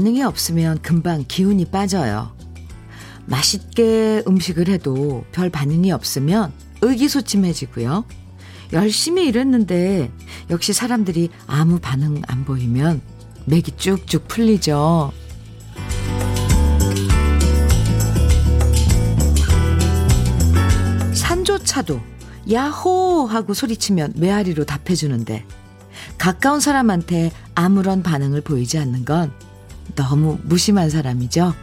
반응이 없으면 금방 기운이 빠져요. 맛있게 음식을 해도 별 반응이 없으면 의기소침해지고요. 열심히 일했는데 역시 사람들이 아무 반응 안 보이면 맥이 쭉쭉 풀리죠. 산조차도 야호 하고 소리치면 메아리로 답해주는데 가까운 사람한테 아무런 반응을 보이지 않는 건 너무 무심한 사람이죠.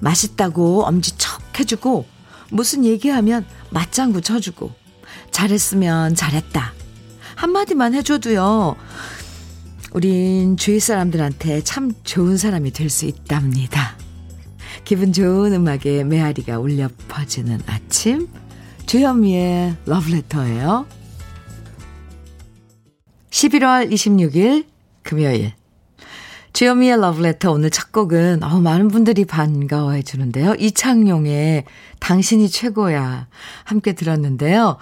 맛있다고 엄지 척 해주고 무슨 얘기하면 맞장구 쳐주고 잘했으면 잘했다. 한마디만 해줘도요. 우린 주위 사람들한테 참 좋은 사람이 될 수 있답니다. 기분 좋은 음악에 메아리가 울려 퍼지는 아침. 주현미의 러브레터예요. 11월 26일 금요일. 주현미의 러브레터 오늘 첫 곡은 어, 많은 분들이 반가워해 주는데요. 이창용의 당신이 최고야 함께 들었는데요.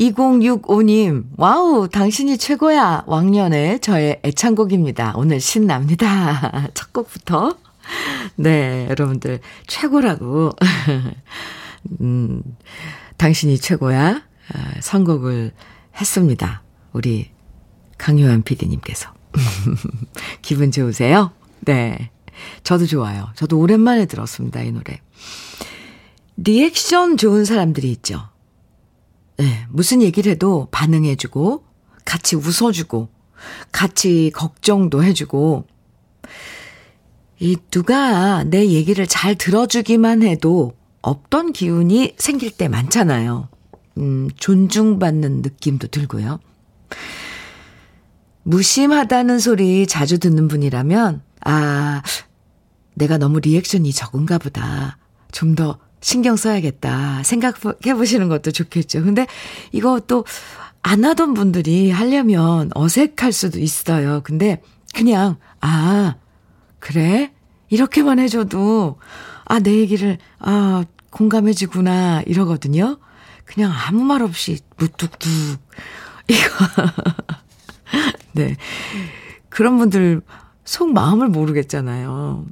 2065님, wow, 당신이 최고야. 왕년의 저의 애창곡입니다. 오늘 신납니다. 첫 곡부터. 네, 여러분들, 최고라고. 음, 당신이 최고야. 아, 선곡을 했습니다. 우리 강요한 PD님께서. 기분 좋으세요? 네. 저도 좋아요. 저도 오랜만에 들었습니다, 이 노래. 리액션 좋은 사람들이 있죠. 네, 무슨 얘기를 해도 반응해주고, 같이 웃어주고, 같이 걱정도 해주고, 이 누가 내 얘기를 잘 들어주기만 해도 없던 기운이 생길 때 많잖아요. 음, 존중받는 느낌도 들고요. 무심하다는 소리 자주 듣는 분이라면, 아, 내가 너무 리액션이 적은가 보다. 좀 더 신경 써야겠다. 생각해 보시는 것도 좋겠죠. 근데 이거 또 안 하던 분들이 하려면 어색할 수도 있어요. 근데 그냥, 아, 그래? 이렇게만 해줘도, 아, 내 얘기를, 아, 공감해지구나. 이러거든요. 그냥 아무 말 없이 무뚝뚝. 이거. 네. 그런 분들 속 마음을 모르겠잖아요.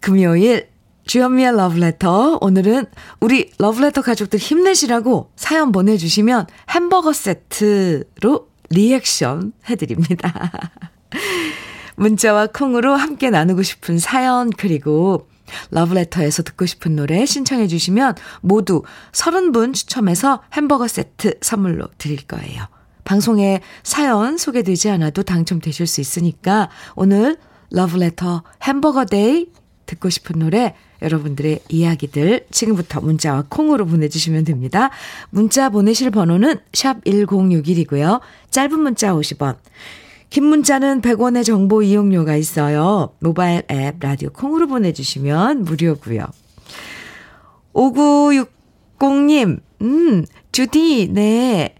금요일 주현미의 러브레터. 오늘은 우리 러브레터 가족들 힘내시라고 사연 보내주시면 햄버거 세트로 리액션 해드립니다. 문자와 콩으로 함께 나누고 싶은 사연, 그리고 러브레터에서 듣고 싶은 노래 신청해 주시면 모두 30분 추첨해서 햄버거 세트 선물로 드릴 거예요. 방송에 사연 소개되지 않아도 당첨되실 수 있으니까 오늘 러브레터 햄버거 day 듣고 싶은 노래 여러분들의 이야기들 지금부터 문자와 콩으로 보내주시면 됩니다. 문자 보내실 번호는 샵 1061이고요. 짧은 문자 50원. 긴 문자는 100원의 정보 이용료가 있어요. 모바일 앱 라디오 콩으로 보내주시면 무료고요. 5960님, 음, 주디, 네.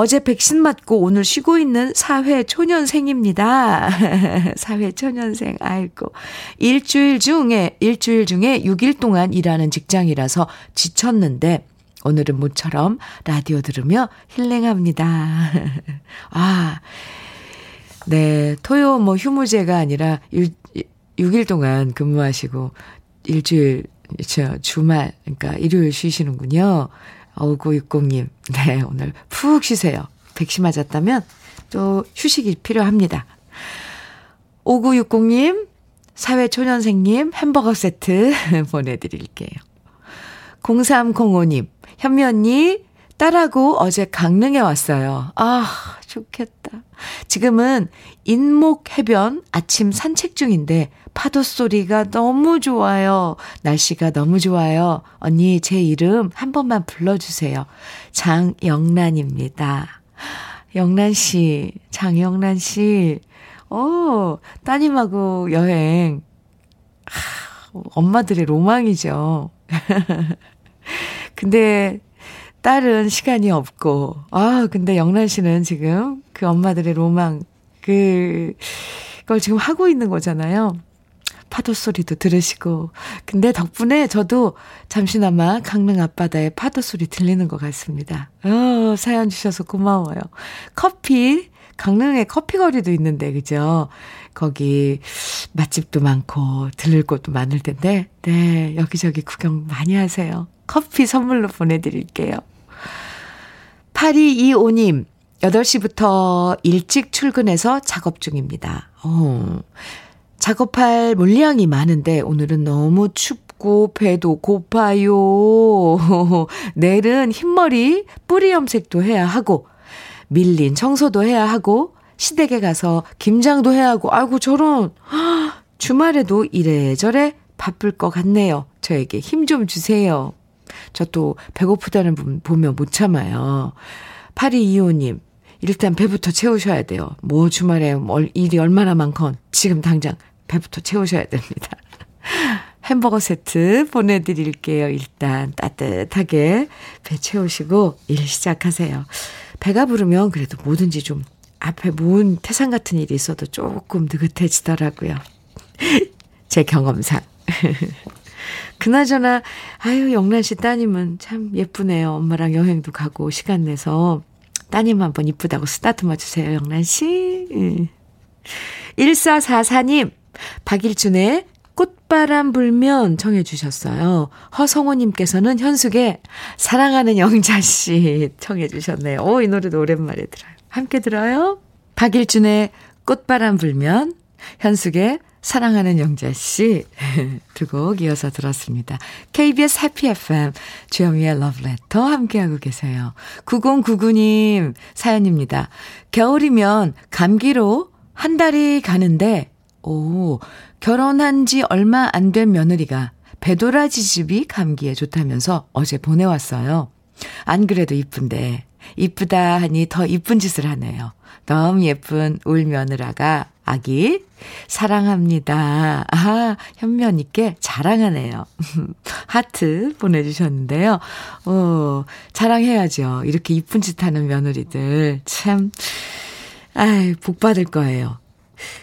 어제 백신 맞고 오늘 쉬고 있는 사회 초년생입니다. 사회 초년생, 아이고. 일주일 중에, 일주일 중에 6일 동안 일하는 직장이라서 지쳤는데, 오늘은 모처럼 라디오 들으며 힐링합니다. 아, 네. 토요 뭐 휴무제가 아니라 일, 6일 동안 근무하시고, 일주일, 저, 주말, 그러니까 일요일 쉬시는군요. 5960님, 네, 오늘 푹 쉬세요. 백신 맞았다면 또 휴식이 필요합니다. 5960님, 사회초년생님 햄버거 세트 보내드릴게요. 0305님, 현미 언니, 딸하고 어제 강릉에 왔어요. 아, 좋겠다. 지금은 인목 해변 아침 산책 중인데 파도 소리가 너무 좋아요. 날씨가 너무 좋아요. 언니, 제 이름 한 번만 불러주세요. 장영란입니다. 영란 씨, 장영란 씨. 오, 따님하고 여행. 하, 엄마들의 로망이죠. 근데 딸은 시간이 없고, 아, 근데 영란 씨는 지금 그 엄마들의 로망, 그, 걸 지금 하고 있는 거잖아요. 파도 소리도 들으시고. 근데 덕분에 저도 잠시나마 강릉 앞바다에 파도 소리 들리는 것 같습니다. 어, 사연 주셔서 고마워요. 커피, 강릉에 커피거리도 있는데, 그죠? 거기 맛집도 많고, 들를 곳도 많을 텐데, 네, 여기저기 구경 많이 하세요. 커피 선물로 보내드릴게요. 8225님, 8시부터 일찍 출근해서 작업 중입니다. 어, 작업할 물량이 많은데 오늘은 너무 춥고 배도 고파요. 내일은 흰머리 뿌리 염색도 해야 하고 밀린 청소도 해야 하고 시댁에 가서 김장도 해야 하고 아이고 저런 주말에도 이래저래 바쁠 것 같네요. 저에게 힘 좀 주세요. 저 또 배고프다는 분 보면 못 참아요. 8225님, 일단 배부터 채우셔야 돼요. 뭐 주말에 일이 얼마나 많건 지금 당장 배부터 채우셔야 됩니다. 햄버거 세트 보내드릴게요. 일단 따뜻하게 배 채우시고 일 시작하세요. 배가 부르면 그래도 뭐든지 좀 앞에 뭔 태산 같은 일이 있어도 조금 느긋해지더라고요. 제 경험상. 그나저나, 아유, 영란 씨 따님은 참 예쁘네요. 엄마랑 여행도 가고 시간 내서 따님 한번 이쁘다고 쓰다듬어 주세요, 영란 씨. 1444님, 박일준의 꽃바람 불면 청해 주셨어요. 허성호님께서는 현숙의 사랑하는 영자씨 청해 주셨네요. 오, 이 노래도 오랜만에 들어요. 함께 들어요. 박일준의 꽃바람 불면, 현숙의 사랑하는 영자씨 두곡 이어서 들었습니다. KBS 해피 FM 주현미의 러브레터 함께하고 계세요. 9099님 사연입니다. 겨울이면 감기로 한 달이 가는데 오 결혼한 지 얼마 안 된 며느리가 배도라지 집이 감기에 좋다면서 어제 보내왔어요. 안 그래도 이쁜데 이쁘다 하니 더 이쁜 짓을 하네요. 너무 예쁜 울 며느라가 아기 사랑합니다. 아, 현면 있게 자랑하네요. 하트 보내주셨는데요. 어, 자랑해야죠. 이렇게 이쁜 짓 하는 며느리들. 참, 아이, 복 받을 거예요.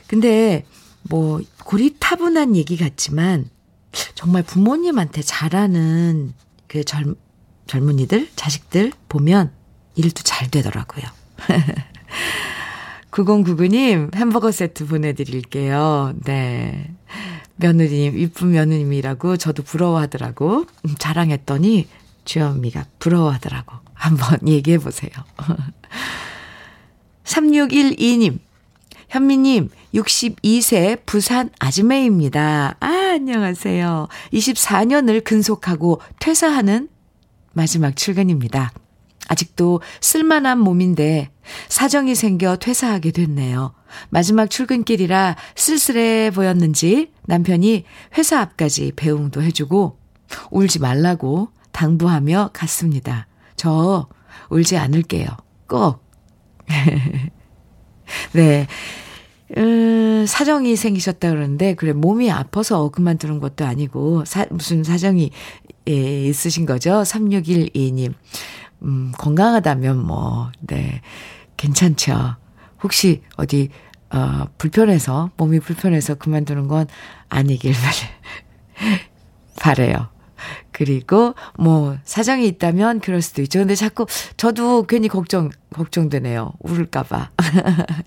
근데, 뭐, 고리타분한 얘기 같지만, 정말 부모님한테 잘하는 그 젊, 젊은이들, 자식들 보면 일도 잘 되더라고요. 9099님 햄버거 세트 보내드릴게요. 네. 며느님, 이쁜 며느님이라고 저도 부러워하더라고. 음, 자랑했더니 주현미가 부러워하더라고. 한번 얘기해 보세요. 3612님, 현미님, 62세 부산 아즈메입니다. 아, 안녕하세요. 24년을 근속하고 퇴사하는 마지막 출근입니다. 아직도 쓸만한 몸인데 사정이 생겨 퇴사하게 됐네요. 마지막 출근길이라 쓸쓸해 보였는지 남편이 회사 앞까지 배웅도 해주고 울지 말라고 당부하며 갔습니다. 저 울지 않을게요. 꼭. 네. 음, 사정이 생기셨다 그러는데, 그래, 몸이 아파서 그만두는 것도 아니고, 사, 무슨 사정이, 예, 있으신 거죠? 3612님. 음, 건강하다면 뭐, 네, 괜찮죠. 혹시 어디, 어, 불편해서, 몸이 불편해서 그만두는 건 아니길 바래, 바래요. 그리고 뭐 사정이 있다면 그럴 수도 있죠. 근데 자꾸 저도 괜히 걱정 걱정되네요. 울을까 봐.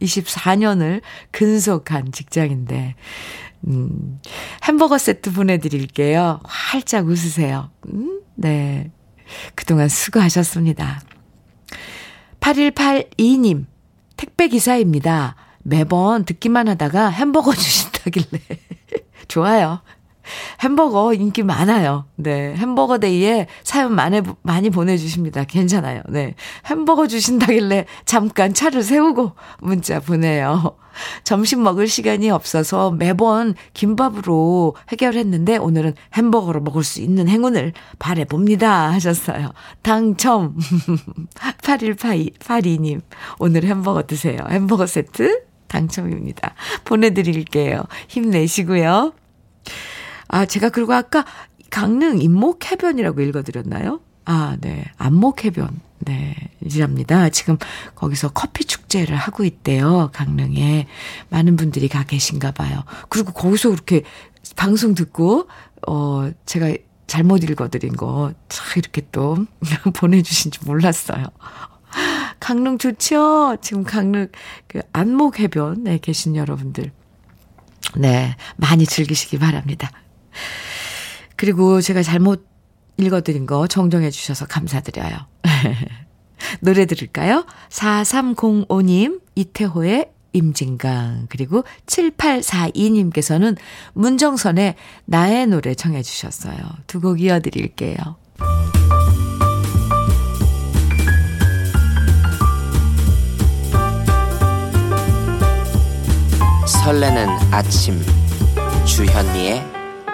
24년을 근속한 직장인데 음. 햄버거 세트 보내 드릴게요. 활짝 웃으세요. 음? 네. 그동안 수고하셨습니다. 8182님, 택배 기사입니다. 매번 듣기만 하다가 햄버거 주신다길래. 좋아요. 햄버거 인기 많아요. 네. 햄버거 데이에 사연 많이, 많이 보내주십니다. 괜찮아요. 네. 햄버거 주신다길래 잠깐 차를 세우고 문자 보내요. 점심 먹을 시간이 없어서 매번 김밥으로 해결했는데 오늘은 햄버거로 먹을 수 있는 행운을 바래봅니다. 하셨어요. 당첨. 8182님. 오늘 햄버거 드세요. 햄버거 세트 당첨입니다. 보내드릴게요. 힘내시고요. 아, 제가 그리고 아까 강릉 인목해변이라고 읽어드렸나요? 아, 네. 안목해변. 네. 이랍니다. 지금 거기서 커피 축제를 하고 있대요. 강릉에. 많은 분들이 가 계신가 봐요. 그리고 거기서 그렇게 방송 듣고, 어, 제가 잘못 읽어드린 거, 참 이렇게 또 보내주신 줄 몰랐어요. 강릉 좋죠? 지금 강릉 그 안목 해변에 계신 여러분들. 네, 많이 즐기시기 바랍니다. 그리고 제가 잘못 읽어드린 거 정정해 주셔서 감사드려요. 노래 들을까요? 4305님, 이태호의 임진강, 그리고 7842님께서는 문정선의 나의 노래 청해 주셨어요. 두 곡 이어드릴게요. 설레는 아침 주현미의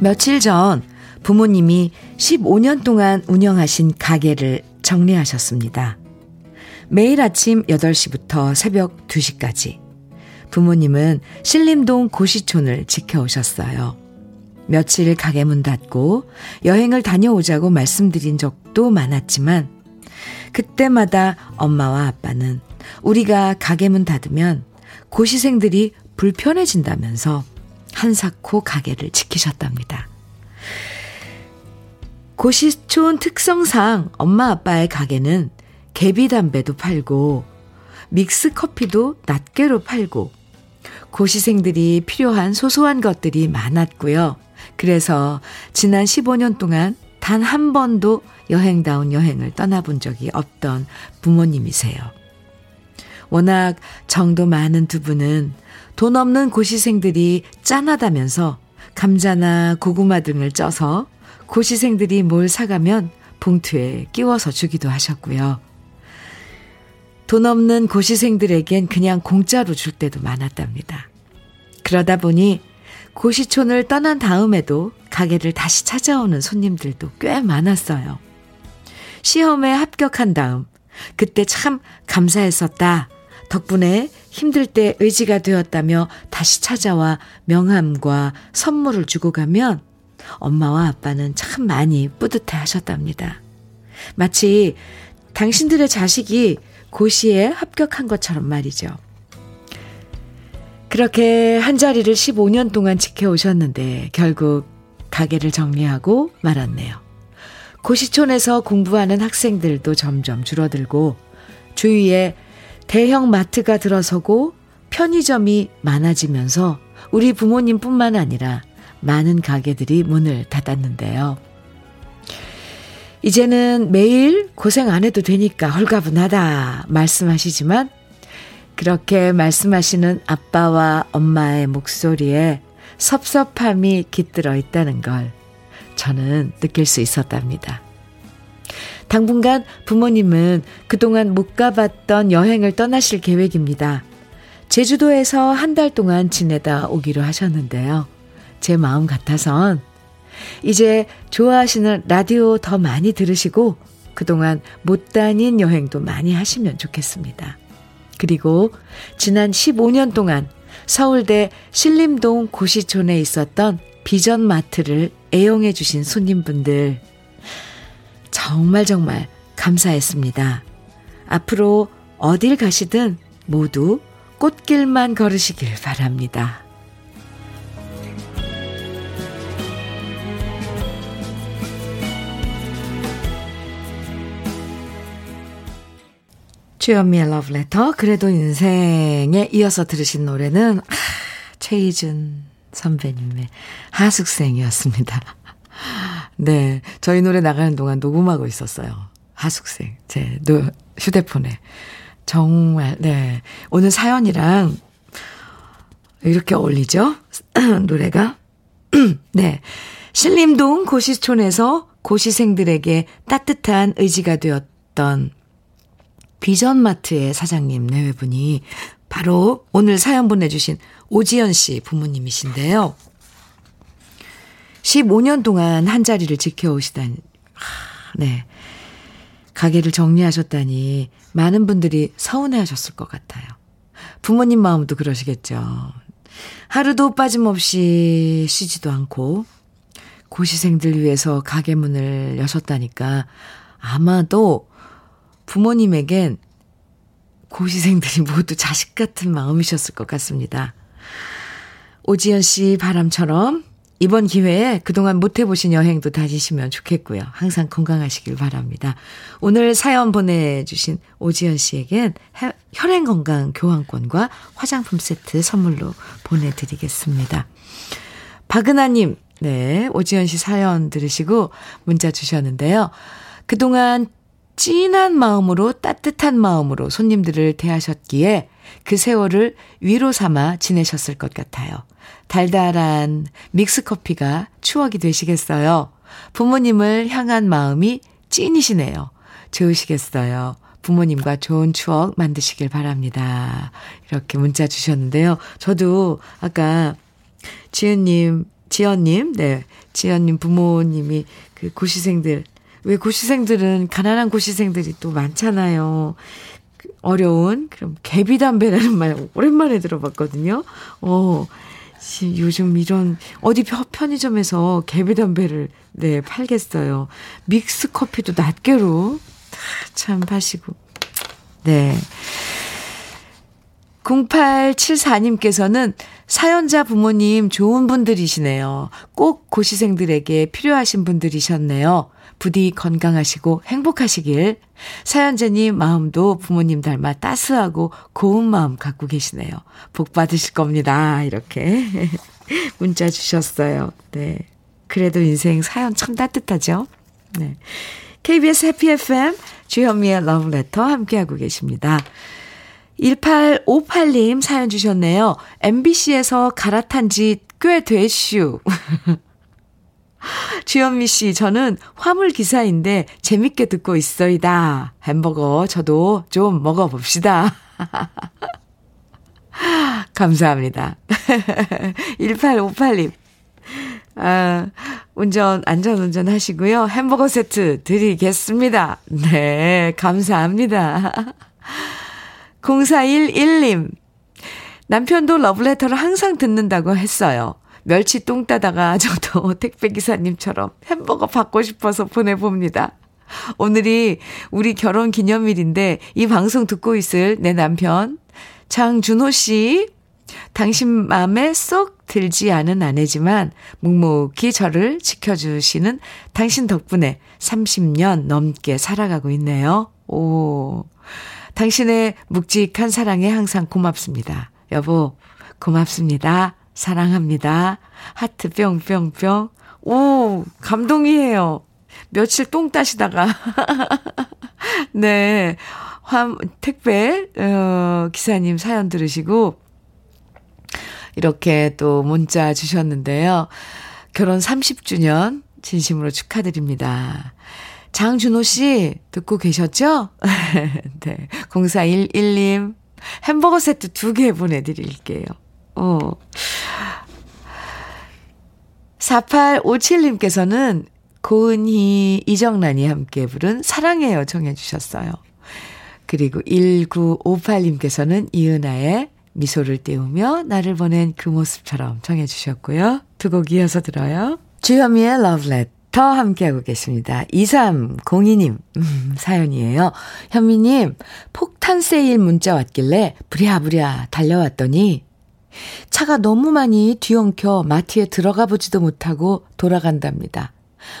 며칠 전 부모님이 15년 동안 운영하신 가게를 정리하셨습니다. 매일 아침 8시부터 새벽 2시까지 부모님은 신림동 고시촌을 지켜오셨어요. 며칠 가게 문 닫고 여행을 다녀오자고 말씀드린 적도 많았지만 그때마다 엄마와 아빠는 우리가 가게 문 닫으면 고시생들이 불편해진다면서 한사코 가게를 지키셨답니다. 고시촌 특성상 엄마 아빠의 가게는 개비 담배도 팔고 믹스 커피도 낱개로 팔고 고시생들이 필요한 소소한 것들이 많았고요. 그래서 지난 15년 동안 단 한 번도 여행다운 여행을 떠나본 적이 없던 부모님이세요. 워낙 정도 많은 두 분은 돈 없는 고시생들이 짠하다면서 감자나 고구마 등을 쪄서 고시생들이 뭘 사가면 봉투에 끼워서 주기도 하셨고요. 돈 없는 고시생들에겐 그냥 공짜로 줄 때도 많았답니다. 그러다 보니 고시촌을 떠난 다음에도 가게를 다시 찾아오는 손님들도 꽤 많았어요. 시험에 합격한 다음, 그때 참 감사했었다. 덕분에 힘들 때 의지가 되었다며 다시 찾아와 명함과 선물을 주고 가면 엄마와 아빠는 참 많이 뿌듯해 하셨답니다. 마치 당신들의 자식이 고시에 합격한 것처럼 말이죠. 그렇게 한 자리를 15년 동안 지켜오셨는데 결국 가게를 정리하고 말았네요. 고시촌에서 공부하는 학생들도 점점 줄어들고 주위에 대형 마트가 들어서고 편의점이 많아지면서 우리 부모님뿐만 아니라 많은 가게들이 문을 닫았는데요. 이제는 매일 고생 안 해도 되니까 헐가분하다 말씀하시지만 그렇게 말씀하시는 아빠와 엄마의 목소리에 섭섭함이 깃들어 있다는 걸 저는 느낄 수 있었답니다. 당분간 부모님은 그동안 못 가봤던 여행을 떠나실 계획입니다. 제주도에서 한 달 동안 지내다 오기로 하셨는데요. 제 마음 같아선 이제 좋아하시는 라디오 더 많이 들으시고 그동안 못 다닌 여행도 많이 하시면 좋겠습니다. 그리고 지난 15년 동안 서울대 신림동 고시촌에 있었던 비전 마트를 애용해 주신 손님분들 정말 정말 감사했습니다. 앞으로 어딜 가시든 모두 꽃길만 걸으시길 바랍니다. 주현미의 러브레터 그래도 인생에 이어서 들으신 노래는 아, 최희준 선배님의 하숙생이었습니다. 네. 저희 노래 나가는 동안 녹음하고 있었어요. 하숙생. 제 노, 휴대폰에. 정말, 네. 오늘 사연이랑 이렇게 어울리죠? 노래가. 네. 신림동 고시촌에서 고시생들에게 따뜻한 의지가 되었던 비전마트의 사장님 내외분이 바로 오늘 사연 보내주신 오지연 씨 부모님이신데요. 15년 동안 한 자리를 지켜오시다니, 네. 가게를 정리하셨다니 많은 분들이 서운해 하셨을 것 같아요. 부모님 마음도 그러시겠죠. 하루도 빠짐없이 쉬지도 않고 고시생들 위해서 가게 문을 여셨다니까 아마도 부모님에겐 고시생들이 모두 자식 같은 마음이셨을 것 같습니다. 오지연 씨 바람처럼 이번 기회에 그동안 못 해보신 여행도 다니시면 좋겠고요. 항상 건강하시길 바랍니다. 오늘 사연 보내주신 오지연 씨에겐 혈행건강 교환권과 화장품 세트 선물로 보내드리겠습니다. 박은하님, 네, 오지연 씨 사연 들으시고 문자 주셨는데요. 그동안 찐한 마음으로 따뜻한 마음으로 손님들을 대하셨기에 그 세월을 위로 삼아 지내셨을 것 같아요. 달달한 믹스커피가 추억이 되시겠어요. 부모님을 향한 마음이 찐이시네요. 좋으시겠어요. 부모님과 좋은 추억 만드시길 바랍니다. 이렇게 문자 주셨는데요. 저도 아까 지은님, 지연님, 네. 지연님 부모님이 그 고시생들, 왜 고시생들은, 가난한 고시생들이 또 많잖아요. 어려운, 그럼 개비담배라는 말 오랜만에 들어봤거든요. 어, 요즘 이런 어디 편의점에서 개비담배를 네 팔겠어요. 믹스 커피도 낱개로 참 파시고 네. 0874님께서는 사연자 부모님 좋은 분들이시네요. 꼭 고시생들에게 필요하신 분들이셨네요. 부디 건강하시고 행복하시길. 사연자님 마음도 부모님 닮아 따스하고 고운 마음 갖고 계시네요. 복 받으실 겁니다. 이렇게 문자 주셨어요. 네. 그래도 인생 사연 참 따뜻하죠? 네. KBS 해피 FM 주현미의 러브레터 함께하고 계십니다. 1858님 사연 주셨네요. MBC에서 갈아탄 지 꽤 되슈. 주현미 씨, 저는 화물 기사인데 재밌게 듣고 있어이다. 햄버거 저도 좀 먹어봅시다. 감사합니다. 1858님. 아, 운전, 안전 운전 하시고요. 햄버거 세트 드리겠습니다. 네, 감사합니다. 0411님. 남편도 러브레터를 항상 듣는다고 했어요. 멸치 똥 따다가 저도 택배기사님처럼 햄버거 받고 싶어서 보내봅니다. 오늘이 우리 결혼 기념일인데 이 방송 듣고 있을 내 남편 장준호 씨 당신 마음에 쏙 들지 않은 아내지만 묵묵히 저를 지켜주시는 당신 덕분에 30년 넘게 살아가고 있네요. 오. 당신의 묵직한 사랑에 항상 고맙습니다. 여보, 고맙습니다. 사랑합니다. 하트 뿅뿅뿅. 오, 감동이에요. 며칠 똥 따시다가. 네. 환, 택배, 어, 기사님 사연 들으시고, 이렇게 또 문자 주셨는데요. 결혼 30주년 진심으로 축하드립니다. 장준호 씨 듣고 계셨죠? 네. 0411님 햄버거 세트 두 개 보내드릴게요. 어. 4857님께서는 고은희, 이정란이 함께 부른 사랑해요 정해 주셨어요. 그리고 1958님께서는 이은아의 미소를 띄우며 나를 보낸 그 모습처럼 정해 주셨고요. 두 곡 이어서 들어요. 주현미의 러브렛 더 함께하고 계십니다. 2302님, 음, 사연이에요. 현미님, 폭탄 세일 문자 왔길래 부랴부랴 달려왔더니 차가 너무 많이 뒤엉켜 마트에 들어가 보지도 못하고 돌아간답니다.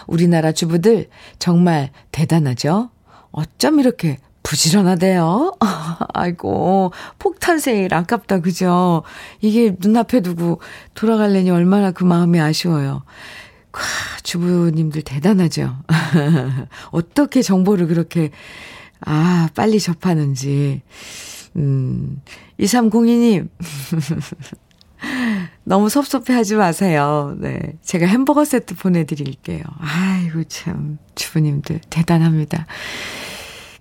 우리나라 주부들 정말 대단하죠? 어쩜 이렇게 부지런하대요? 아이고, 폭탄 세일 아깝다, 그죠? 이게 눈앞에 두고 돌아갈래니 얼마나 그 마음이 아쉬워요. 와, 주부님들 대단하죠? 어떻게 정보를 그렇게, 아, 빨리 접하는지. 음, 2302님. 너무 섭섭해 하지 마세요. 네. 제가 햄버거 세트 보내드릴게요. 아이고, 참. 주부님들 대단합니다.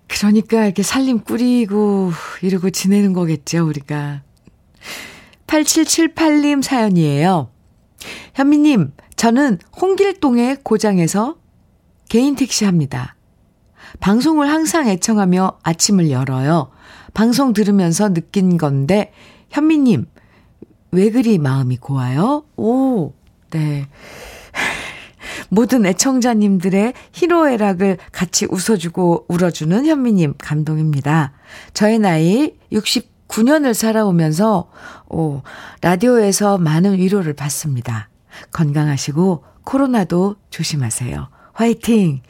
그러니까 이렇게 살림 꾸리고 이러고 지내는 거겠죠, 우리가. 8778님 사연이에요. 현미님, 저는 홍길동의 고장에서 개인 택시 합니다. 방송을 항상 애청하며 아침을 열어요. 방송 들으면서 느낀 건데, 현미님, 왜 그리 마음이 고와요? 오, 네. 모든 애청자님들의 희로애락을 같이 웃어주고 울어주는 현미님 감동입니다. 저의 나이 69년을 살아오면서 오, 라디오에서 많은 위로를 받습니다. 건강하시고 코로나도 조심하세요. 화이팅!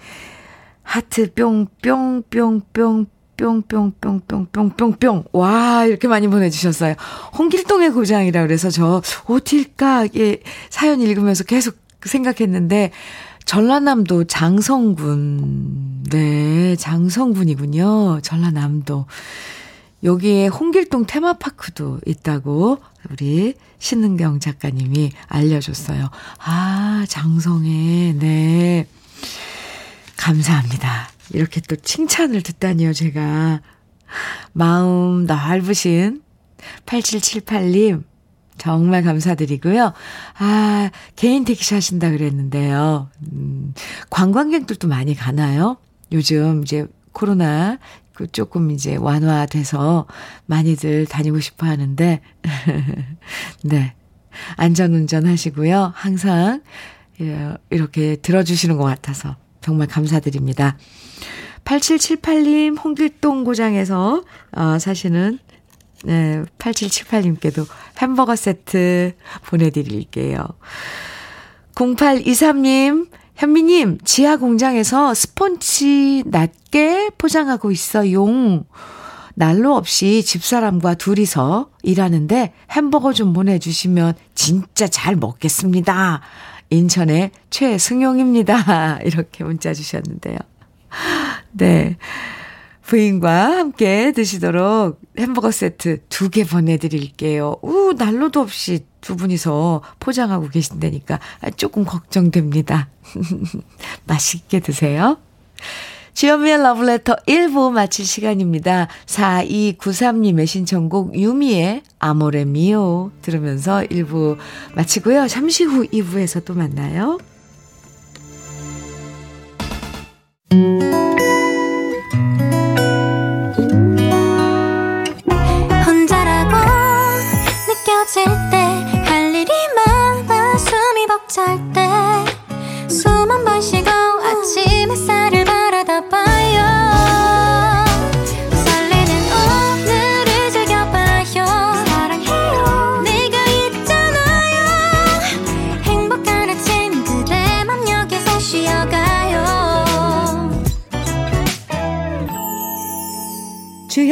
하트 뿅뿅뿅뿅 뿅 뿅뿅뿅뿅뿅뿅. 와, 이렇게 많이 보내주셨어요. 홍길동의 고장이라 그래서 저, 예, 사연 읽으면서 계속 생각했는데, 전라남도 장성군. 네, 장성군이군요. 전라남도. 여기에 홍길동 테마파크도 있다고 우리 신은경 작가님이 알려줬어요. 아, 장성에, 네. 감사합니다. 이렇게 또 칭찬을 듣다니요, 제가. 마음 넓으신 8778님, 정말 감사드리고요. 아, 개인 택시 하신다 그랬는데요. 음, 관광객들도 많이 가나요? 요즘 이제 코로나 그 조금 이제 완화돼서 많이들 다니고 싶어 하는데, 네. 안전운전 하시고요. 항상 예, 이렇게 들어주시는 것 같아서 정말 감사드립니다. 8778님 홍길동 고장에서 어, 사시는 네, 8778님께도 햄버거 세트 보내드릴게요. 0823님, 현미님, 지하 공장에서 스펀지 낮게 포장하고 있어용. 난로 없이 집사람과 둘이서 일하는데 햄버거 좀 보내주시면 진짜 잘 먹겠습니다. 인천의 최승용입니다. 이렇게 문자 주셨는데요. 네. 부인과 함께 드시도록 햄버거 세트 두 개 보내드릴게요. 우, 난로도 없이 두 분이서 포장하고 계신다니까 조금 걱정됩니다. 맛있게 드세요. 주연미의 러브레터 1부 마칠 시간입니다. 4293님의 신청곡 유미의 아모레 미오 들으면서 1부 마치고요. 잠시 후 2부에서 또 만나요.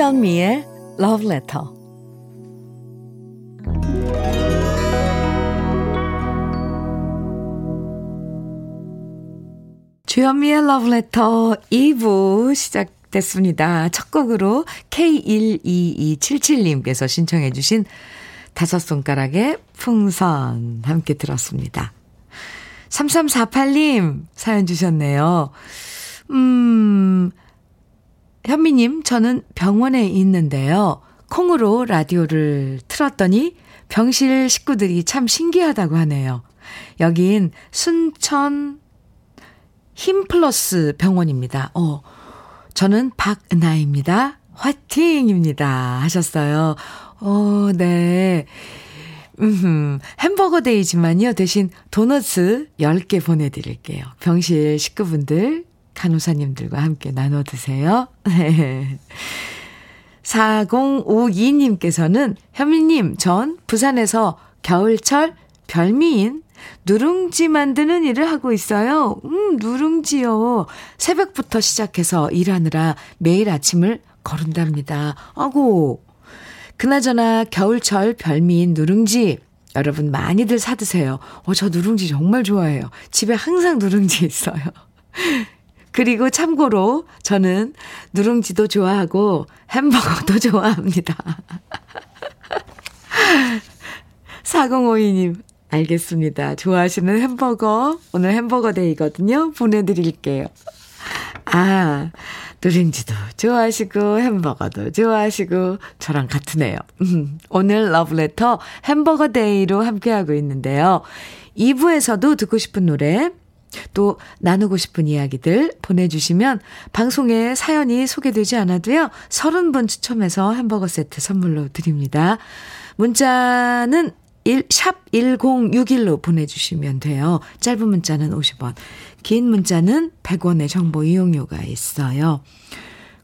주현미의 Love Letter. 주현미의 Love Letter 2부 시작 됐습니다. 첫 곡으로 K12277님께서 신청해 주신 다섯 손가락의 풍선 함께 들었습니다. 3348님 사연 주셨네요. 음, 현미님, 저는 병원에 있는데요. 콩으로 라디오를 틀었더니 병실 식구들이 참 신기하다고 하네요. 여긴 순천 힘플러스 병원입니다. 어, 저는 박은하입니다. 화팅입니다. 하셨어요. 어, 네. 음, 햄버거 데이지만요. 대신 도너츠 10개 보내드릴게요. 병실 식구분들 간호사님들과 함께 나눠 드세요. 4052님께서는 현미님, 전 부산에서 겨울철 별미인 누룽지 만드는 일을 하고 있어요. 음, 누룽지요. 새벽부터 시작해서 일하느라 매일 아침을 거른답니다. 아고, 그나저나 겨울철 별미인 누룽지. 여러분 많이들 사드세요. 어, 저 누룽지 정말 좋아해요. 집에 항상 누룽지 있어요. 그리고 참고로 저는 누룽지도 좋아하고 햄버거도 좋아합니다. 4052님, 알겠습니다. 좋아하시는 햄버거, 오늘 햄버거 day거든요. 보내드릴게요. 아, 누룽지도 좋아하시고 햄버거도 좋아하시고 저랑 같으네요. 오늘 러브레터 햄버거 day로 함께하고 있는데요. 2부에서도 듣고 싶은 노래 또 나누고 싶은 이야기들 보내주시면 방송에 사연이 소개되지 않아도요. 30분 추첨해서 햄버거 세트 선물로 드립니다. 문자는 1, 샵 1061로 보내주시면 돼요. 짧은 문자는 50원, 긴 문자는 100원의 정보 이용료가 있어요.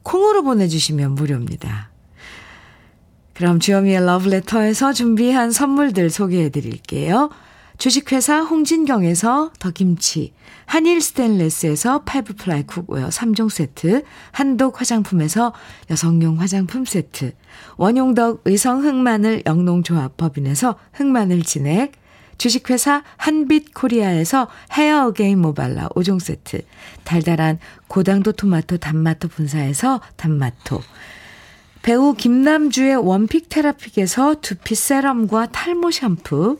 콩으로 보내주시면 무료입니다. 그럼 주현미의 러브레터에서 준비한 선물들 소개해 드릴게요. 주식회사 홍진경에서 더김치, 한일 스텐레스에서 five ply cookware 3종 세트, 한독 화장품에서 여성용 화장품 세트, 원용덕 의성 흑마늘 영농조합 법인에서 흑마늘 진액, 주식회사 한빛 코리아에서 헤어 어게인 모발라 5종 세트, 달달한 고당도 토마토 단마토 분사에서 단마토, 배우 김남주의 one pick 테라픽에서 두피 세럼과 탈모 샴푸,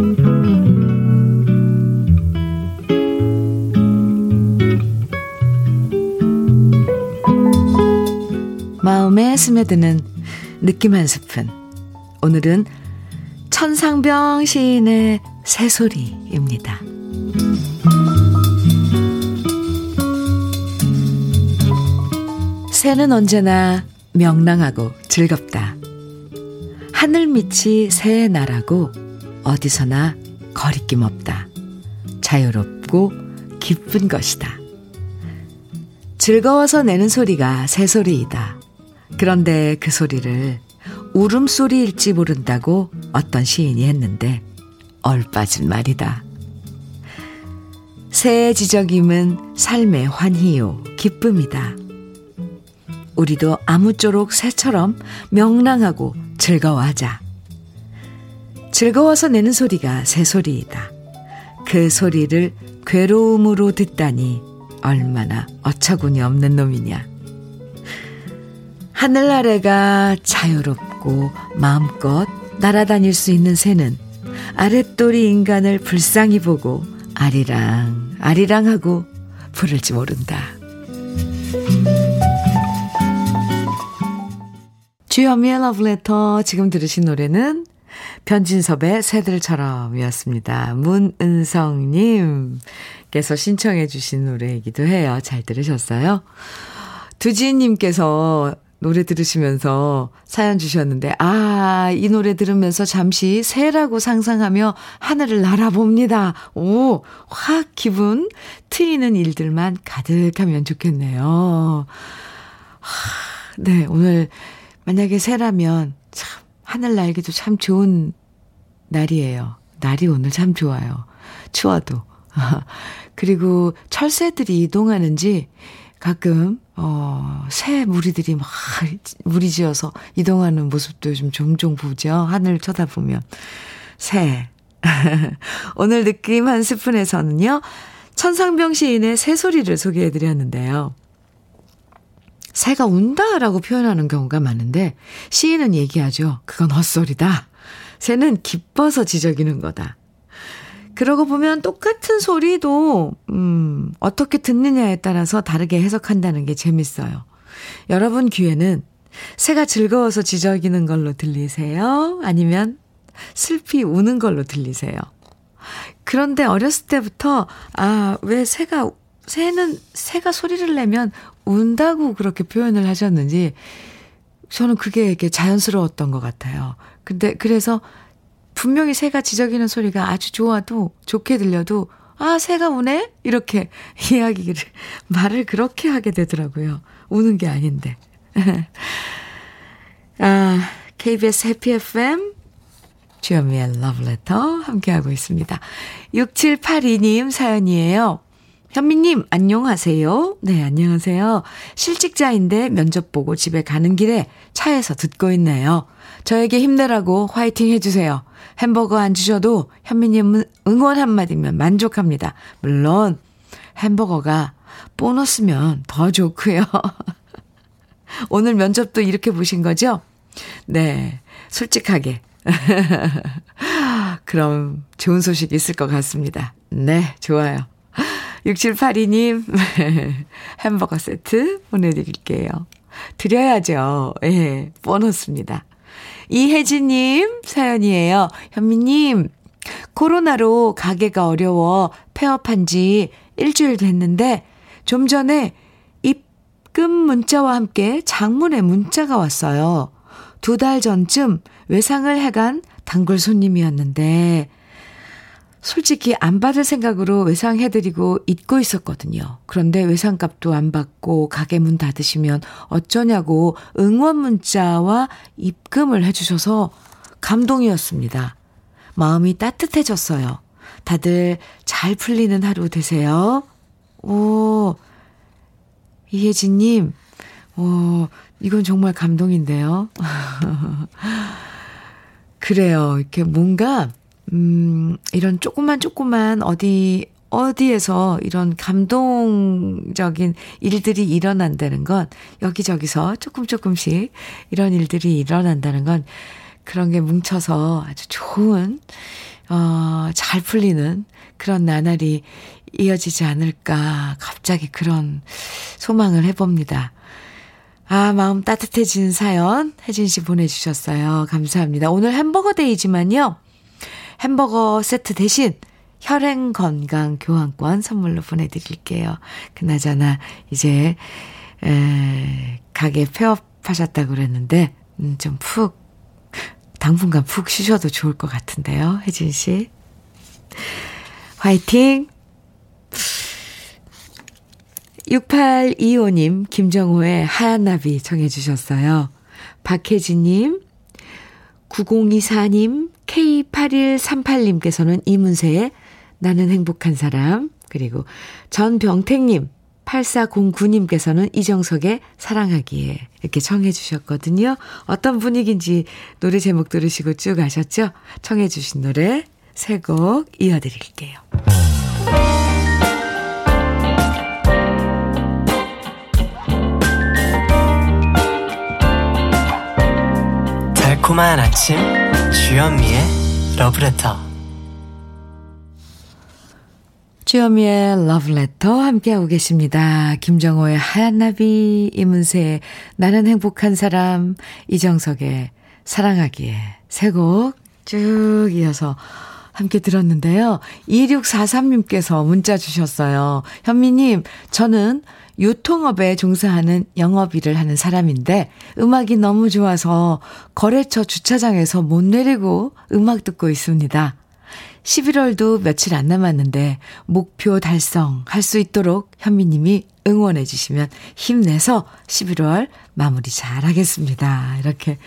마음에 스며드는 느낌 한 스푼. 오늘은 천상병 시인의 새소리입니다. 새는 언제나 명랑하고 즐겁다. 하늘 밑이 새의 나라고 어디서나 거리낌 없다. 자유롭고 기쁜 것이다. 즐거워서 내는 소리가 새소리이다. 그런데 그 소리를 울음소리일지 모른다고 어떤 시인이 했는데 얼빠진 말이다. 새의 지적임은 삶의 환희요, 기쁨이다. 우리도 아무쪼록 새처럼 명랑하고 즐거워하자. 즐거워서 내는 소리가 새소리이다. 그 소리를 괴로움으로 듣다니 얼마나 어처구니 없는 놈이냐. 하늘 아래가 자유롭고 마음껏 날아다닐 수 있는 새는 아랫돌이 인간을 불쌍히 보고 아리랑 아리랑 하고 부를지 모른다. 주현미의 러브레터 지금 들으신 노래는 변진섭의 새들처럼이었습니다. 문은성님께서 신청해 주신 노래이기도 해요. 잘 들으셨어요? 두지님께서 노래 들으시면서 사연 주셨는데, 아, 이 노래 들으면서 잠시 새라고 상상하며 하늘을 날아봅니다. 오, 확 기분 트이는 일들만 가득하면 좋겠네요. 하, 네, 오늘 만약에 새라면 참, 하늘 날기도 참 좋은 날이에요. 날이 오늘 참 좋아요. 추워도. 그리고 철새들이 이동하는지 가끔 어, 새 무리들이 막 무리지어서 이동하는 모습도 좀 종종 보죠. 하늘 쳐다보면. 새. 오늘 느낌 한 스푼에서는요. 천상병 시인의 새소리를 소개해 드렸는데요. 새가 운다라고 표현하는 경우가 많은데 시인은 얘기하죠. 그건 헛소리다. 새는 기뻐서 지저귀는 거다. 그러고 보면 똑같은 소리도, 음, 어떻게 듣느냐에 따라서 다르게 해석한다는 게 재밌어요. 여러분 귀에는 새가 즐거워서 지저귀는 걸로 들리세요? 아니면 슬피 우는 걸로 들리세요? 그런데 어렸을 때부터, 아, 왜 새가, 새는, 새가 소리를 내면 운다고 그렇게 표현을 하셨는지, 저는 그게 이렇게 자연스러웠던 것 같아요. 근데, 그래서 분명히 새가 지저귀는 소리가 아주 좋아도 좋게 들려도 아 새가 우네 이렇게 이야기를 말을 그렇게 하게 되더라고요. 우는 게 아닌데. 아 KBS 해피 FM 주현미의 러브레터 함께하고 있습니다. 6782님 사연이에요. 현미님, 안녕하세요. 네, 안녕하세요. 실직자인데 면접 보고 집에 가는 길에 차에서 듣고 있네요. 저에게 힘내라고 화이팅 해주세요. 햄버거 안 주셔도 현미님 응원 한마디면 만족합니다. 물론 햄버거가 보너스면 더 좋고요. 오늘 면접도 이렇게 보신 거죠? 네. 솔직하게. 그럼 좋은 소식 있을 것 같습니다. 네, 좋아요. 6782님, 햄버거 세트 보내드릴게요. 드려야죠. 예, 네, 보너스입니다. 이혜진님 사연이에요. 현미님, 코로나로 가게가 어려워 폐업한 지 일주일 됐는데, 좀 전에 입금 문자와 함께 장문의 문자가 왔어요. 두 달 전쯤 외상을 해간 단골 손님이었는데, 솔직히 안 받을 생각으로 외상해드리고 잊고 있었거든요. 그런데 외상값도 안 받고 가게 문 닫으시면 어쩌냐고 응원 문자와 입금을 해주셔서 감동이었습니다. 마음이 따뜻해졌어요. 다들 잘 풀리는 하루 되세요. 오, 이혜진님, 오, 이건 정말 감동인데요. 그래요. 이렇게 뭔가, 음, 이런 조그만 조그만 어디, 어디에서 이런 감동적인 일들이 일어난다는 건 여기저기서 조금 조금씩 이런 일들이 일어난다는 건 그런 게 뭉쳐서 아주 좋은, 어, 잘 풀리는 그런 나날이 이어지지 않을까 갑자기 그런 소망을 해봅니다. 아, 마음 따뜻해진 사연 혜진 씨 보내주셨어요. 감사합니다. 오늘 햄버거 데이지만요. 햄버거 세트 대신 혈행 건강 교환권 선물로 보내드릴게요. 그나저나 이제 에, 가게 폐업하셨다고 그랬는데 음, 좀 푹 당분간 푹 쉬셔도 좋을 것 같은데요. 혜진 씨. 화이팅! 6825님, 김정호의 하얀 나비 정해주셨어요. 박혜진님, 9024님, K8138님께서는 이문세의 나는 행복한 사람, 그리고 전병택님, 8409님께서는 이정석의 사랑하기에 이렇게 청해 주셨거든요. 어떤 분위기인지 노래 제목 들으시고 쭉 가셨죠? 청해 주신 노래 세 곡 이어드릴게요. 달콤한 아침 주현미의 러브레터 주현미의 러브레터 함께하고 계십니다. 김정호의 하얀 나비, 이문세의 나는 행복한 사람, 이정석의 사랑하기에 세곡쭉 이어서 함께 들었는데요. 2643님께서 문자 주셨어요. 현미님, 저는 유통업에 종사하는 영업 일을 하는 사람인데 음악이 너무 좋아서 거래처 주차장에서 못 내리고 음악 듣고 있습니다. 11월도 며칠 안 남았는데 목표 달성 할 수 있도록 현미님이 응원해 주시면 힘내서 11월 마무리 잘 하겠습니다. 이렇게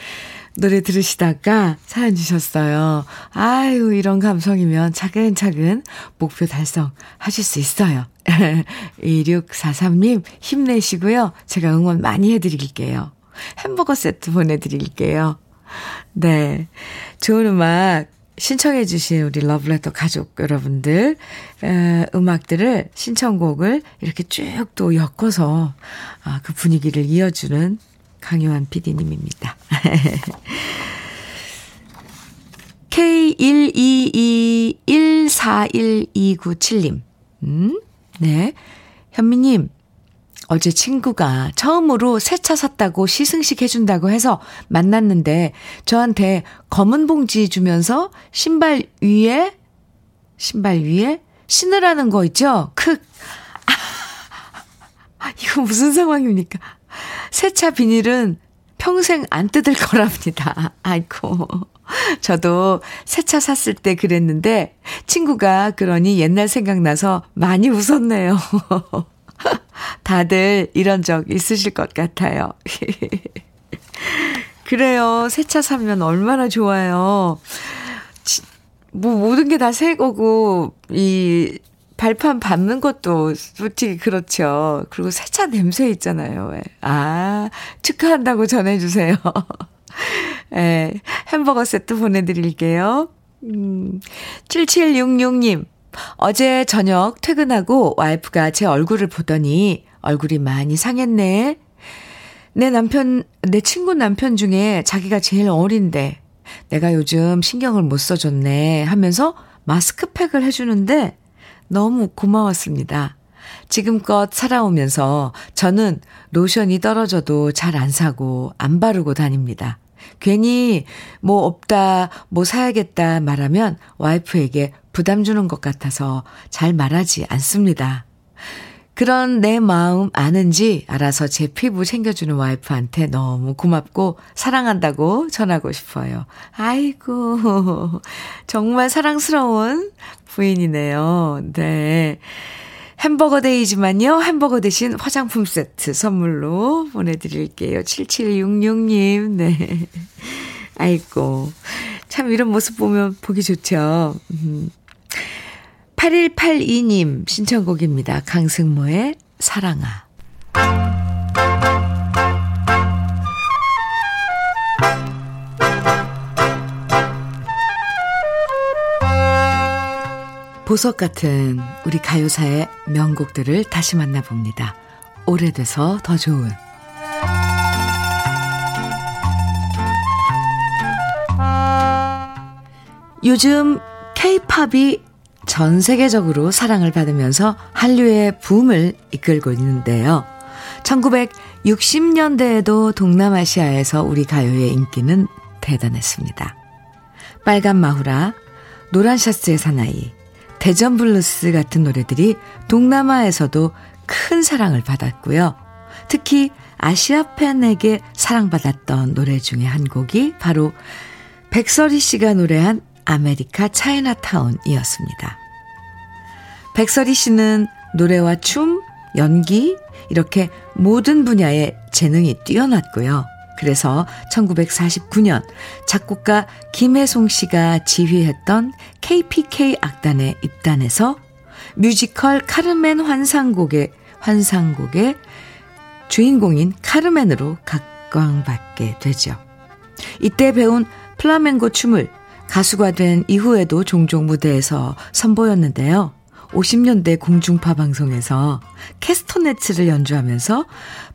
노래 들으시다가 사연 주셨어요. 아유, 이런 감성이면 차근차근 목표 달성 하실 수 있어요. 2643님 힘내시고요. 제가 응원 많이 해드릴게요. 햄버거 세트 보내드릴게요. 네. 좋은 음악 신청해 주신 우리 러브레터 가족 여러분들 에, 음악들을 신청곡을 이렇게 쭉 또 엮어서 아, 그 분위기를 이어주는 강요한 PD님입니다. K122141297님. 음, 네. 현미님, 어제 친구가 처음으로 새 차 샀다고 시승식 해준다고 해서 만났는데 저한테 검은 봉지 주면서 신발 위에, 신발 위에 신으라는 거 있죠? 크. 아, 이거 무슨 상황입니까? 새차 비닐은 평생 안 뜯을 거랍니다. 아이고. 저도 새 차 샀을 때 그랬는데 친구가 그러니 옛날 생각나서 많이 웃었네요. 다들 이런 적 있으실 것 같아요. 그래요. 새 차 사면 얼마나 좋아요. 뭐 모든 게 다 새 거고 이 발판 밟는 것도 솔직히 그렇죠. 그리고 세차 냄새 있잖아요. 왜. 아, 축하한다고 전해주세요. 예, 햄버거 세트 보내드릴게요. 음, 7766님, 어제 저녁 퇴근하고 와이프가 제 얼굴을 보더니 얼굴이 많이 상했네. 내 남편, 내 친구 남편 중에 자기가 제일 어린데 내가 요즘 신경을 못 써줬네 하면서 마스크팩을 해주는데 너무 고마웠습니다. 지금껏 살아오면서 저는 로션이 떨어져도 잘 안 사고 안 바르고 다닙니다. 괜히 뭐 없다, 뭐 사야겠다 말하면 와이프에게 부담 주는 것 같아서 잘 말하지 않습니다. 그런 내 마음 아는지 알아서 제 피부 챙겨주는 와이프한테 너무 고맙고 사랑한다고 전하고 싶어요. 아이고, 정말 사랑스러운 부인이네요. 네. 햄버거 데이지만요. 햄버거 대신 화장품 세트 선물로 보내드릴게요. 7766님. 네. 아이고. 참 이런 모습 보면 보기 좋죠. 음. 8182님 신청곡입니다. 강승모의 사랑아. 보석 같은 우리 가요사의 명곡들을 다시 만나봅니다. 오래돼서 더 좋은 요즘 케이팝이 전 세계적으로 사랑을 받으면서 한류의 붐을 이끌고 있는데요. 1960년대에도 동남아시아에서 우리 가요의 인기는 대단했습니다. 빨간 마후라, 노란 샤츠의 사나이, 대전 블루스 같은 노래들이 동남아에서도 큰 사랑을 받았고요. 특히 아시아 팬에게 사랑받았던 노래 중에 한 곡이 바로 백설희 씨가 노래한 아메리카 차이나타운이었습니다. 백설희 씨는 노래와 춤, 연기, 이렇게 모든 분야에 재능이 뛰어났고요. 그래서 1949년 작곡가 김혜송 씨가 지휘했던 KPK 악단에 입단해서 뮤지컬 카르멘 환상곡의 환상곡의 주인공인 카르멘으로 각광받게 되죠. 이때 배운 플라멩고 춤을 가수가 된 이후에도 종종 무대에서 선보였는데요. 50년대 공중파 방송에서 캐스터네츠를 연주하면서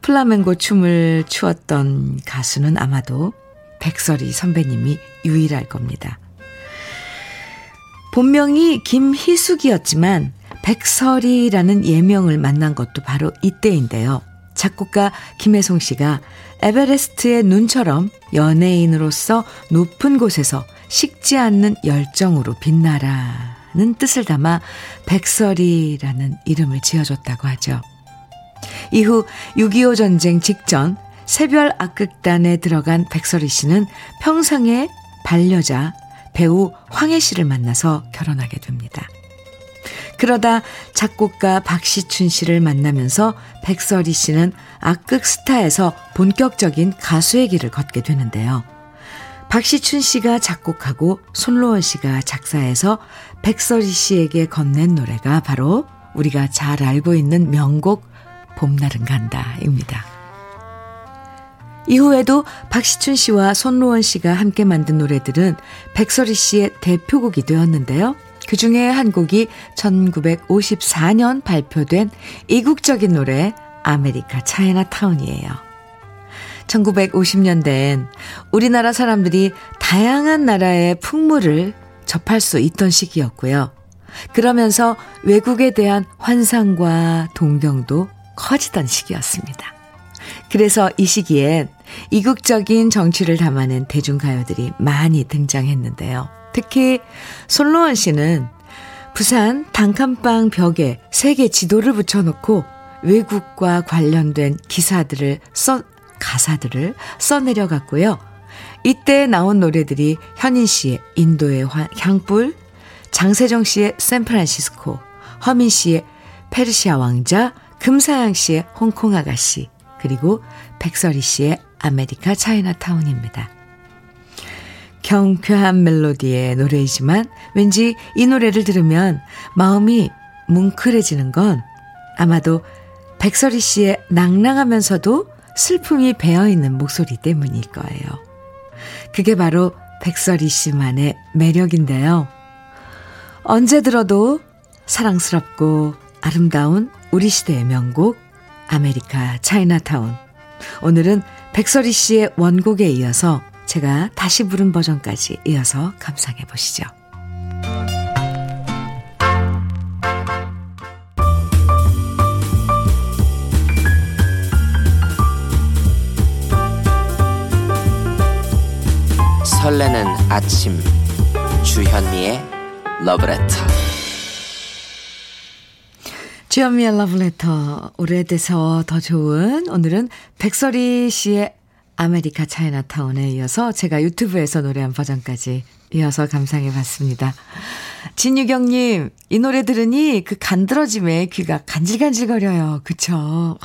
플라멩고 춤을 추었던 가수는 아마도 백설이 선배님이 유일할 겁니다. 본명이 김희숙이었지만 백설이라는 예명을 만난 것도 바로 이때인데요. 작곡가 김혜송 씨가 에베레스트의 눈처럼 연예인으로서 높은 곳에서 식지 않는 열정으로 빛나라는 뜻을 담아 백설이라는 이름을 지어줬다고 하죠. 이후 6.25 전쟁 직전 새별 악극단에 들어간 백설이 씨는 평상의 반려자 배우 황혜 씨를 만나서 결혼하게 됩니다. 그러다 작곡가 박시춘 씨를 만나면서 백설이 씨는 악극 스타에서 본격적인 가수의 길을 걷게 되는데요. 박시춘 씨가 작곡하고 손로원 씨가 작사해서 백설희 씨에게 건넨 노래가 바로 우리가 잘 알고 있는 명곡 봄날은 간다입니다. 이후에도 박시춘 씨와 손로원 씨가 함께 만든 노래들은 백설희 씨의 대표곡이 되었는데요. 그 중에 한 곡이 1954년 발표된 이국적인 노래 아메리카 차이나타운이에요. 1950년대엔 우리나라 사람들이 다양한 나라의 풍물을 접할 수 있던 시기였고요. 그러면서 외국에 대한 환상과 동경도 커지던 시기였습니다. 그래서 이 시기엔 이국적인 정치를 담아낸 대중가요들이 많이 등장했는데요. 특히 손로원 씨는 부산 단칸방 벽에 세계 지도를 붙여놓고 외국과 관련된 기사들을 써, 가사들을 써내려갔고요. 이때 나온 노래들이 현인 씨의 인도의 향불, 장세정 씨의 샌프란시스코, 허민 씨의 페르시아 왕자, 금사향 씨의 홍콩 아가씨, 그리고 백설희 씨의 아메리카 차이나타운입니다. 경쾌한 멜로디의 노래이지만 왠지 이 노래를 들으면 마음이 뭉클해지는 건 아마도 백설희 씨의 낭랑하면서도 슬픔이 배어있는 목소리 때문일 거예요. 그게 바로 백설희 씨만의 매력인데요. 언제 들어도 사랑스럽고 아름다운 우리 시대의 명곡 아메리카 차이나타운. 오늘은 백설희 씨의 원곡에 이어서 제가 다시 부른 버전까지 이어서 감상해 보시죠. 설레는 아침 주현미의 러브레터 주현미의 러브레터 오래돼서 더 좋은 오늘은 백설희 씨의 아메리카 차이나타운에 이어서 제가 유튜브에서 노래한 버전까지 이어서 감상해 봤습니다. 진유경님, 이 노래 들으니 그 간드러짐에 귀가 간질간질거려요. 그쵸?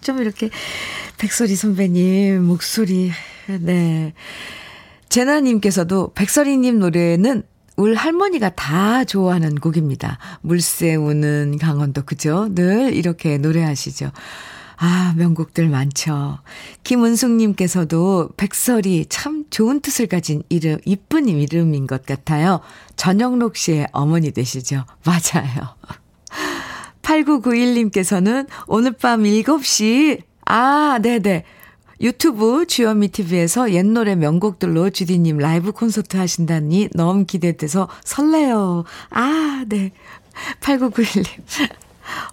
좀 이렇게 백설이 선배님 목소리, 네. 제나님께서도 백설이님 노래는 울 할머니가 다 좋아하는 곡입니다. 물새 우는 강원도 그죠? 늘 이렇게 노래하시죠. 아, 명곡들 많죠. 김은숙님께서도 백설이 참 좋은 뜻을 가진 이름, 이쁜 이름인 것 같아요. 전영록 씨의 어머니 되시죠? 맞아요. 8991님께서는 오늘 밤 7시, 아, 네네. 유튜브 주현미 TV에서 옛 노래 명곡들로 주디님 라이브 콘서트 하신다니 너무 기대돼서 설레요. 아, 네. 8991님.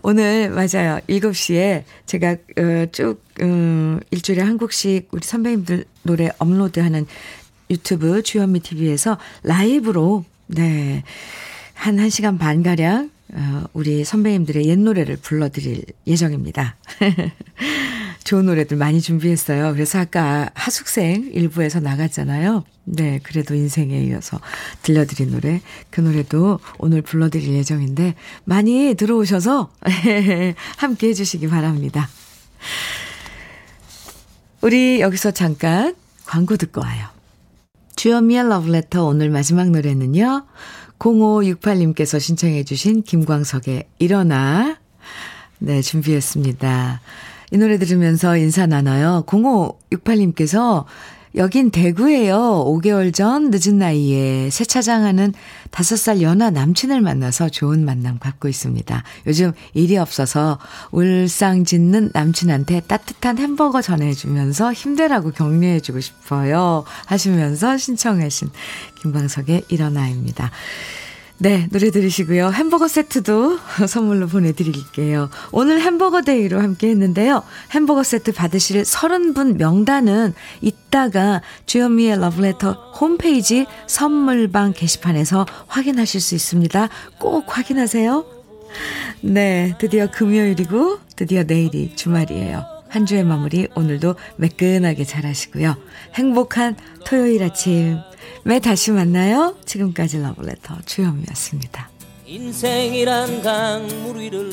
오늘 맞아요. 7시에 제가 어, 쭉 음, 일주일에 한 곡씩 우리 선배님들 노래 업로드하는 유튜브 주현미 TV에서 라이브로 네. 한 1시간 반 가량 어, 우리 선배님들의 옛 노래를 불러드릴 예정입니다. 좋은 노래들 많이 준비했어요. 그래서 아까 하숙생 일부에서 나갔잖아요. 네, 그래도 인생에 이어서 들려드린 노래, 그 노래도 오늘 불러드릴 예정인데, 많이 들어오셔서 함께 해주시기 바랍니다. 우리 여기서 잠깐 광고 듣고 와요. 주연미의 러브레터 오늘 마지막 노래는요, 0568님께서 신청해 주신 김광석의 일어나, 네, 준비했습니다. 이 노래 들으면서 인사 나눠요. 0568님께서 여긴 대구예요. 5개월 전 늦은 나이에 세차장하는 5살 연하 남친을 만나서 좋은 만남 갖고 있습니다. 요즘 일이 없어서 울상 짓는 남친한테 따뜻한 햄버거 전해주면서 힘내라고 격려해주고 싶어요. 하시면서 신청하신 김광석의 일어나입니다. 네, 노래 들으시고요. 햄버거 세트도 선물로 보내드릴게요. 오늘 햄버거 day로 함께 했는데요. 햄버거 세트 받으실 30분 명단은 이따가 주현미의 러브레터 홈페이지 선물방 게시판에서 확인하실 수 있습니다. 꼭 확인하세요. 네, 드디어 금요일이고 드디어 내일이 주말이에요. 한 주의 마무리 오늘도 매끈하게 잘 하시고요. 행복한 토요일 아침 매 다시 만나요. 지금까지 러브레터 주현미였습니다. 인생이란 강물 위를